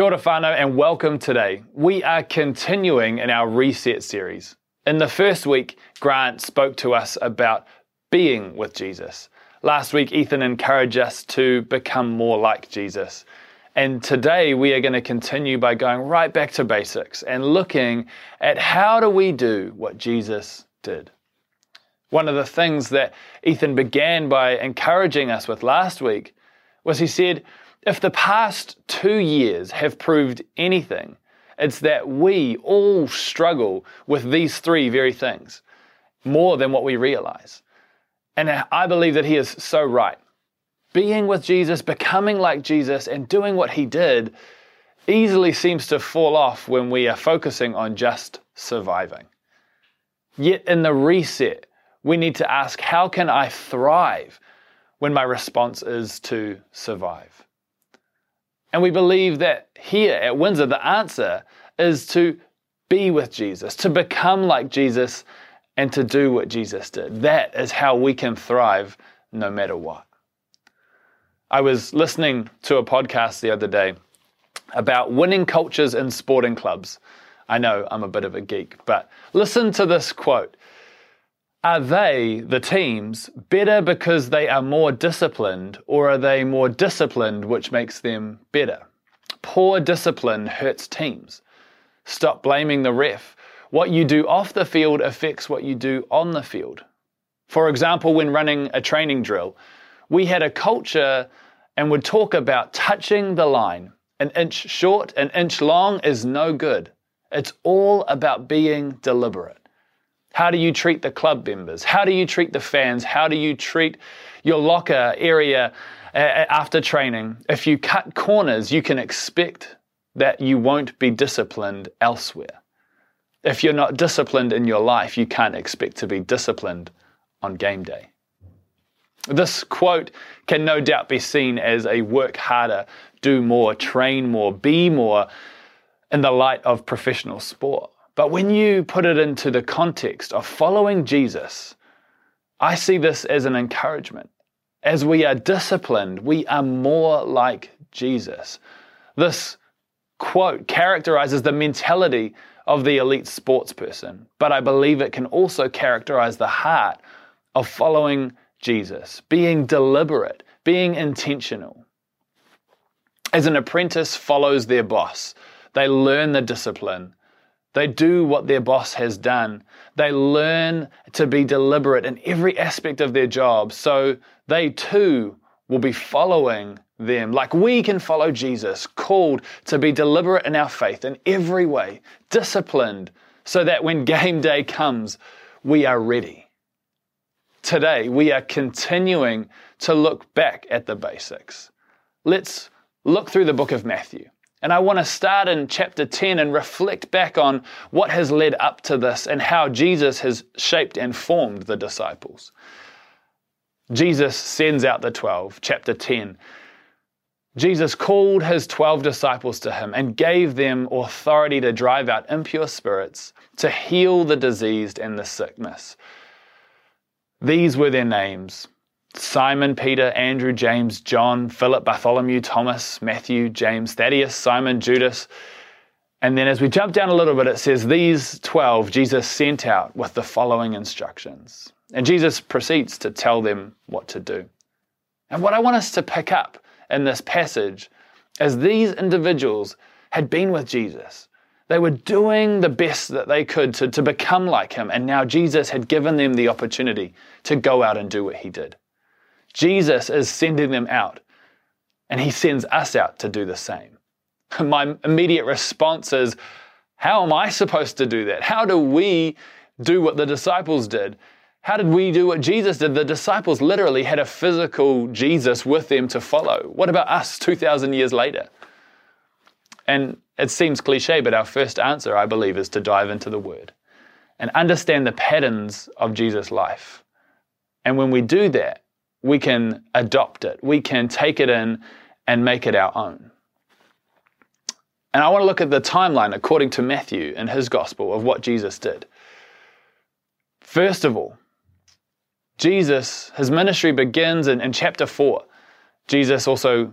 Kia ora whānau and welcome today. We are continuing in our Reset series. In the first week, Grant spoke to us about being with Jesus. Last week, Ethan encouraged us to become more like Jesus. And today, we are going to continue by going right back to basics and looking at how do we do what Jesus did. One of the things that Ethan began by encouraging us with last week was he said, if the past two years have proved anything, it's that we all struggle with these three very things more than what we realize. And I believe that he is so right. Being with Jesus, becoming like Jesus, and doing what he did easily seems to fall off when we are focusing on just surviving. Yet in the reset, we need to ask how can I thrive when my response is to survive? And we believe that here at Windsor, the answer is to be with Jesus, to become like Jesus, and to do what Jesus did. That is how we can thrive no matter what. I was listening to a podcast the other day about winning cultures in sporting clubs. I know I'm a bit of a geek, but listen to this quote. Are they, the teams, better because they are more disciplined, or are they more disciplined, which makes them better? Poor discipline hurts teams. Stop blaming the ref. What you do off the field affects what you do on the field. For example, when running a training drill, we had a culture and would talk about touching the line. An inch short, an inch long is no good. It's all about being deliberate. How do you treat the club members? How do you treat the fans? How do you treat your locker area uh, after training? If you cut corners, you can expect that you won't be disciplined elsewhere. If you're not disciplined in your life, you can't expect to be disciplined on game day. This quote can no doubt be seen as a work harder, do more, train more, be more in the light of professional sport. But when you put it into the context of following Jesus, I see this as an encouragement. As we are disciplined, we are more like Jesus. This quote characterizes the mentality of the elite sports person, but I believe it can also characterize the heart of following Jesus, being deliberate, being intentional. As an apprentice follows their boss, they learn the discipline they do what their boss has done. They learn to be deliberate in every aspect of their job. So they too will be following them like we can follow Jesus, called to be deliberate in our faith in every way, disciplined, so that when game day comes, we are ready. Today, we are continuing to look back at the basics. Let's look through the book of Matthew. And I want to start in chapter 10 and reflect back on what has led up to this and how Jesus has shaped and formed the disciples. Jesus sends out the 12, chapter 10. Jesus called his 12 disciples to him and gave them authority to drive out impure spirits, to heal the diseased and the sickness. These were their names Simon, Peter, Andrew, James, John, Philip, Bartholomew, Thomas, Matthew, James, Thaddeus, Simon, Judas. And then as we jump down a little bit, it says, These 12 Jesus sent out with the following instructions. And Jesus proceeds to tell them what to do. And what I want us to pick up in this passage is these individuals had been with Jesus. They were doing the best that they could to, to become like him. And now Jesus had given them the opportunity to go out and do what he did. Jesus is sending them out, and he sends us out to do the same. My immediate response is, How am I supposed to do that? How do we do what the disciples did? How did we do what Jesus did? The disciples literally had a physical Jesus with them to follow. What about us 2,000 years later? And it seems cliche, but our first answer, I believe, is to dive into the Word and understand the patterns of Jesus' life. And when we do that, we can adopt it, we can take it in and make it our own. And I want to look at the timeline according to Matthew in his gospel of what Jesus did. First of all, Jesus, his ministry begins in, in chapter 4. Jesus also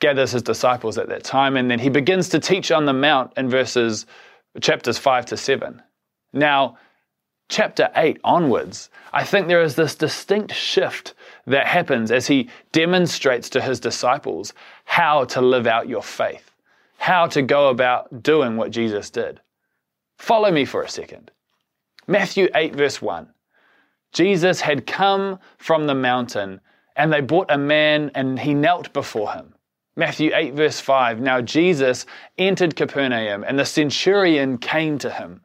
gathers his disciples at that time, and then he begins to teach on the Mount in verses chapters 5 to 7. Now, chapter 8 onwards, I think there is this distinct shift that happens as he demonstrates to his disciples how to live out your faith, how to go about doing what Jesus did. Follow me for a second. Matthew 8, verse 1. Jesus had come from the mountain, and they brought a man, and he knelt before him. Matthew 8, verse 5. Now Jesus entered Capernaum, and the centurion came to him.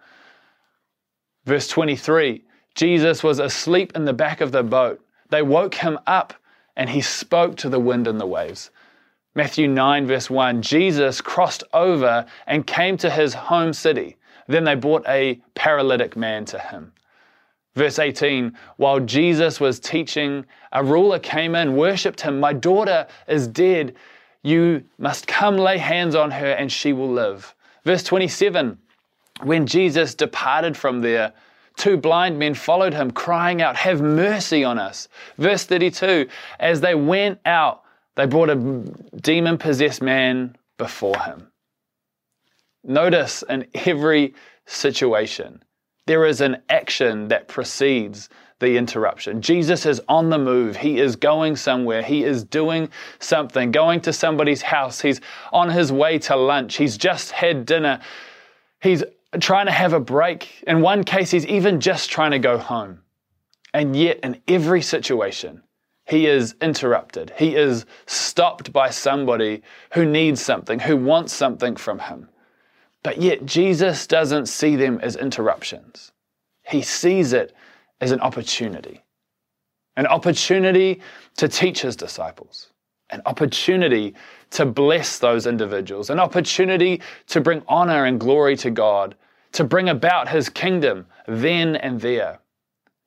Verse 23 Jesus was asleep in the back of the boat. They woke him up, and he spoke to the wind and the waves. Matthew 9, verse 1 Jesus crossed over and came to his home city. Then they brought a paralytic man to him. Verse 18 While Jesus was teaching, a ruler came in, worshipped him. My daughter is dead. You must come lay hands on her and she will live. Verse 27 When Jesus departed from there, two blind men followed him, crying out, Have mercy on us. Verse 32 As they went out, they brought a demon possessed man before him. Notice in every situation, there is an action that precedes the interruption. Jesus is on the move. He is going somewhere. He is doing something, going to somebody's house. He's on his way to lunch. He's just had dinner. He's trying to have a break. In one case, he's even just trying to go home. And yet, in every situation, he is interrupted. He is stopped by somebody who needs something, who wants something from him. But yet, Jesus doesn't see them as interruptions. He sees it as an opportunity an opportunity to teach his disciples, an opportunity to bless those individuals, an opportunity to bring honor and glory to God, to bring about his kingdom then and there.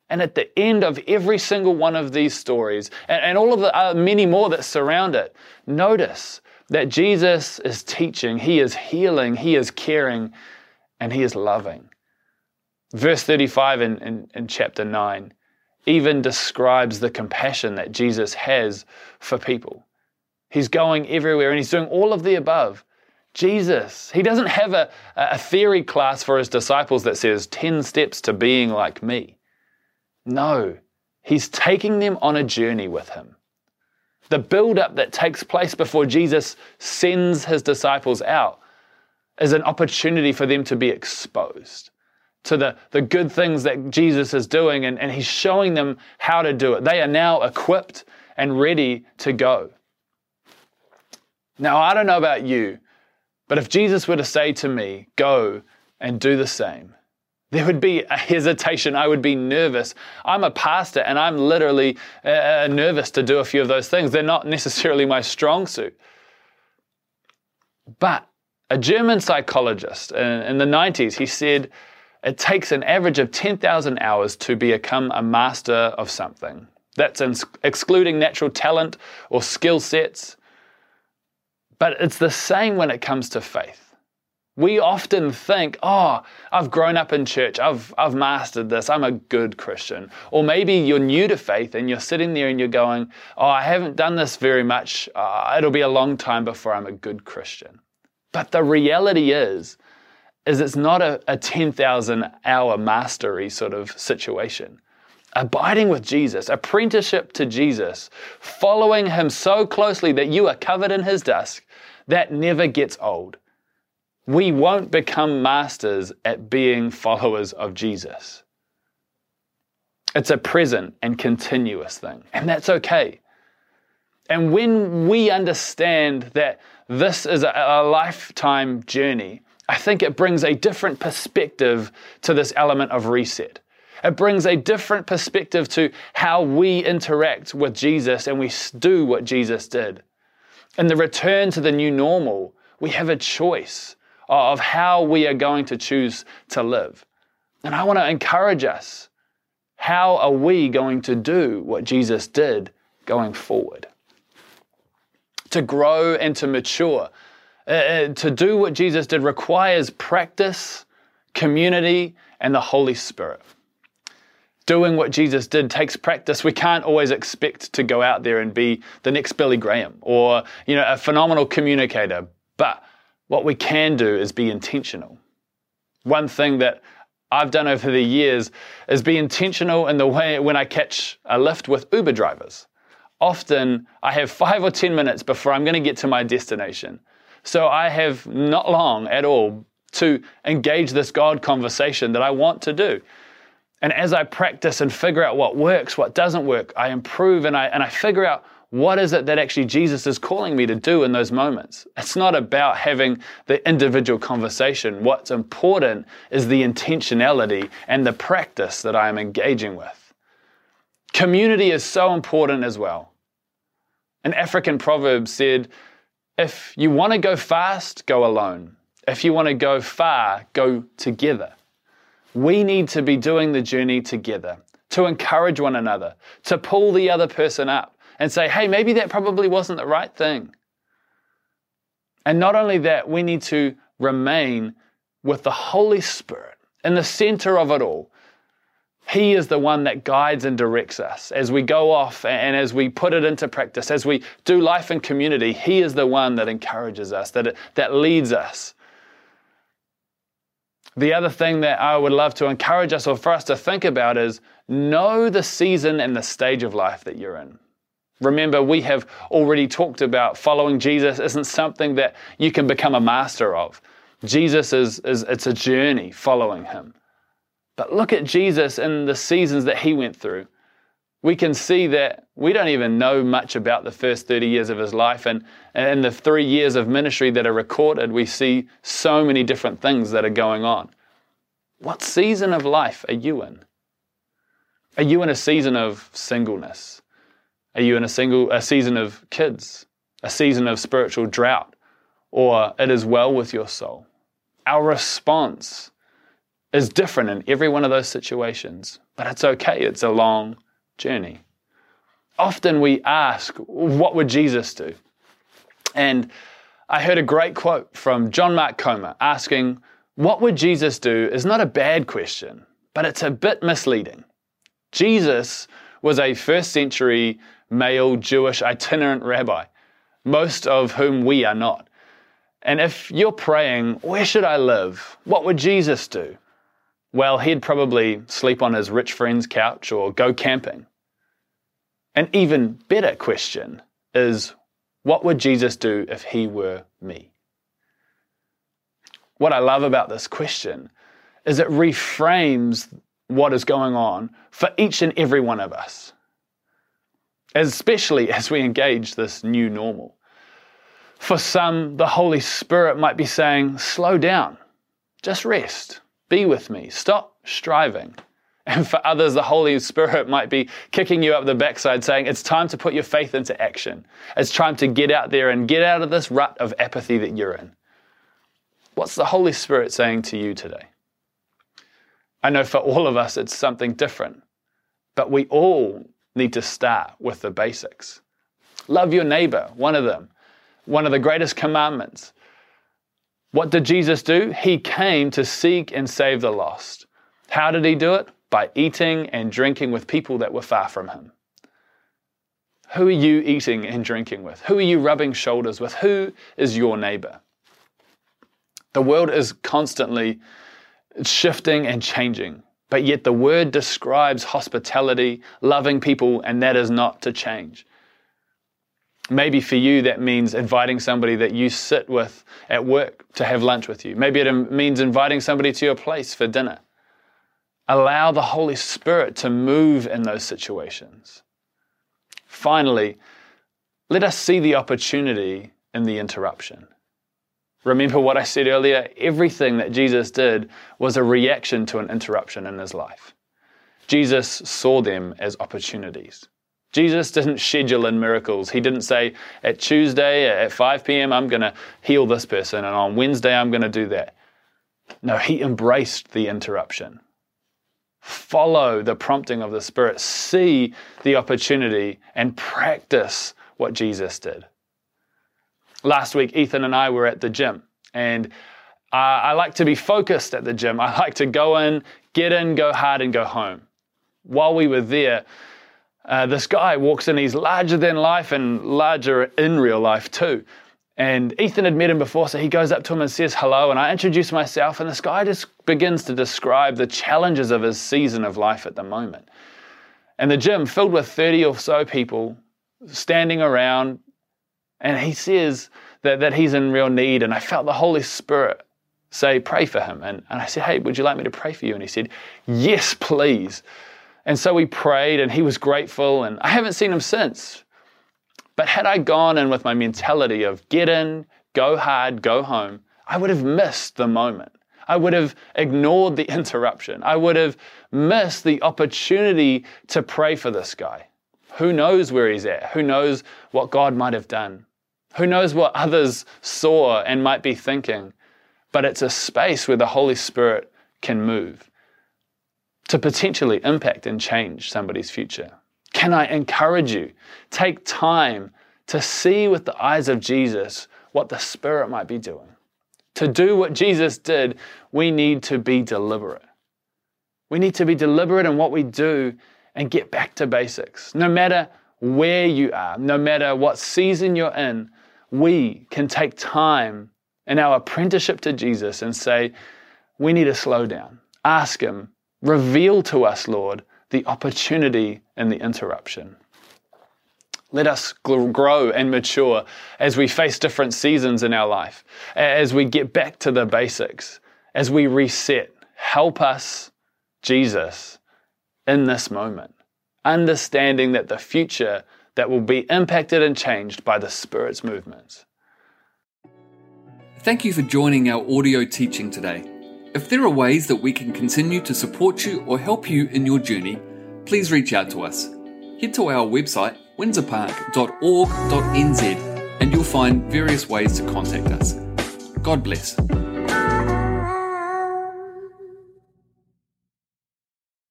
And at the end of every single one of these stories, and, and all of the uh, many more that surround it, notice that Jesus is teaching, He is healing, He is caring, and He is loving. Verse 35 in, in, in, chapter 9 even describes the compassion that Jesus has for people. He's going everywhere and he's doing all of the above. Jesus, he doesn't have a, a theory class for his disciples that says 10 steps to being like me. No, he's taking them on a journey with him the build-up that takes place before Jesus sends his disciples out is an opportunity for them to be exposed to the, the good things that Jesus is doing, and, and he's showing them how to do it. They are now equipped and ready to go. Now, I don't know about you, but if Jesus were to say to me, Go and do the same, there would be a hesitation. I would be nervous. I'm a pastor and I'm literally uh, uh, nervous to do a few of those things. They're not necessarily my strong suit. But a German psychologist in, in the 90s, he said it takes an average of 10,000 hours to become a master of something. That's excluding natural talent or skill sets. But it's the same when it comes to faith. We often think, oh, I've grown up in church, I've, I've mastered this, I'm a good Christian. Or maybe you're new to faith and you're sitting there and you're going, oh, I haven't done this very much, uh, it'll be a long time before I'm a good Christian. But the reality is, is it's not a, a 10,000 hour mastery sort of situation. Abiding with Jesus, apprenticeship to Jesus, following Him so closely that you are covered in His dust, that never gets old we won't become masters at being followers of Jesus. It's a present and continuous thing, and that's okay. And when we understand that this is a, a, lifetime journey, I think it brings a different perspective to this element of reset. It brings a different perspective to how we interact with Jesus and we do what Jesus did. In the return to the new normal, we have a choice of how we are going to choose to live. And I want to encourage us. How are we going to do what Jesus did going forward? To grow and to mature. Uh, uh to do what Jesus did requires practice, community, and the Holy Spirit doing what Jesus did takes practice. We can't always expect to go out there and be the next Billy Graham or, you know, a phenomenal communicator. But what we can do is be intentional. One thing that I've done over the years is be intentional in the way when I catch a lift with Uber drivers. Often I have five or 10 minutes before I'm going to get to my destination. So I have not long at all to engage this God conversation that I want to do. And as I practice and figure out what works, what doesn't work, I improve and I, and I figure out what is it that actually Jesus is calling me to do in those moments. It's not about having the individual conversation. What's important is the intentionality and the practice that I am engaging with. Community is so important as well. An African proverb said, if you want to go fast, go alone. If you want to go far, go together. We need to be doing the journey together to encourage one another, to pull the other person up and say, hey, maybe that probably wasn't the right thing. And not only that, we need to remain with the Holy Spirit in the center of it all. He is the one that guides and directs us as we go off and as we put it into practice, as we do life in community. He is the one that encourages us, that, that leads us. The other thing that I would love to encourage us or for us to think about is know the season and the stage of life that you're in. Remember, we have already talked about following Jesus isn't something that you can become a master of. Jesus is, is it's a journey following him. But look at Jesus in the seasons that he went through. We can see that we don't even know much about the first 30 years of his life. And in the three years of ministry that are recorded, we see so many different things that are going on. What season of life are you in? Are you in a season of singleness? Are you in a single a season of kids? A season of spiritual drought? Or it is well with your soul? Our response is different in every one of those situations, but it's okay. It's a long journey. Often we ask, what would Jesus do? And I heard a great quote from John Mark Comer asking, what would Jesus do is not a bad question, but it's a bit misleading. Jesus was a first century male Jewish itinerant rabbi, most of whom we are not. And if you're praying, where should I live? What would Jesus do? Well, he'd probably sleep on his rich friend's couch or go camping. An even better question is, what would Jesus do if he were me? What I love about this question is it reframes what is going on for each and every one of us especially as we engage this new normal. For some, the Holy Spirit might be saying, slow down, just rest, be with me, stop striving. And for others, the Holy Spirit might be kicking you up the backside saying, it's time to put your faith into action. It's time to get out there and get out of this rut of apathy that you're in. What's the Holy Spirit saying to you today? I know for all of us, it's something different, but we all need to start with the basics. Love your neighbor, one of them, one of the greatest commandments. What did Jesus do? He came to seek and save the lost. How did he do it? By eating and drinking with people that were far from him. Who are you eating and drinking with? Who are you rubbing shoulders with? Who is your neighbor? The world is constantly shifting and changing. But yet the word describes hospitality, loving people, and that is not to change. Maybe for you, that means inviting somebody that you sit with at work to have lunch with you. Maybe it means inviting somebody to your place for dinner. Allow the Holy Spirit to move in those situations. Finally, let us see the opportunity in the interruption. Remember what I said earlier? Everything that Jesus did was a reaction to an interruption in his life. Jesus saw them as opportunities. Jesus didn't schedule in miracles. He didn't say, at Tuesday at 5 p.m., I'm going to heal this person, and on Wednesday, I'm going to do that. No, he embraced the interruption. Follow the prompting of the Spirit, see the opportunity, and practice what Jesus did. Last week, Ethan and I were at the gym, and uh, I like to be focused at the gym. I like to go in, get in, go hard, and go home. While we were there, uh, this guy walks in, he's larger than life and larger in real life too. And Ethan had met him before, so he goes up to him and says hello. And I introduce myself, and this guy just begins to describe the challenges of his season of life at the moment. And the gym filled with 30 or so people standing around, and he says that, that he's in real need. And I felt the Holy Spirit say, Pray for him. And, and I said, Hey, would you like me to pray for you? And he said, Yes, please. And so we prayed, and he was grateful, and I haven't seen him since. But had I gone in with my mentality of get in, go hard, go home, I would have missed the moment. I would have ignored the interruption. I would have missed the opportunity to pray for this guy. Who knows where he's at? Who knows what God might have done? Who knows what others saw and might be thinking? But it's a space where the Holy Spirit can move to potentially impact and change somebody's future. Can I encourage you? Take time to see with the eyes of Jesus what the Spirit might be doing. To do what Jesus did, we need to be deliberate. We need to be deliberate in what we do and get back to basics. No matter where you are, no matter what season you're in, we can take time in our apprenticeship to Jesus and say, we need to slow down. Ask Him, reveal to us, Lord, the opportunity and the interruption. Let us grow and mature as we face different seasons in our life, as we get back to the basics, as we reset. Help us, Jesus, in this moment, understanding that the future that will be impacted and changed by the Spirit's movements. Thank you for joining our audio teaching today. If there are ways that we can continue to support you or help you in your journey, please reach out to us. Head to our website, windsorpark.org.nz, and you'll find various ways to contact us. God bless.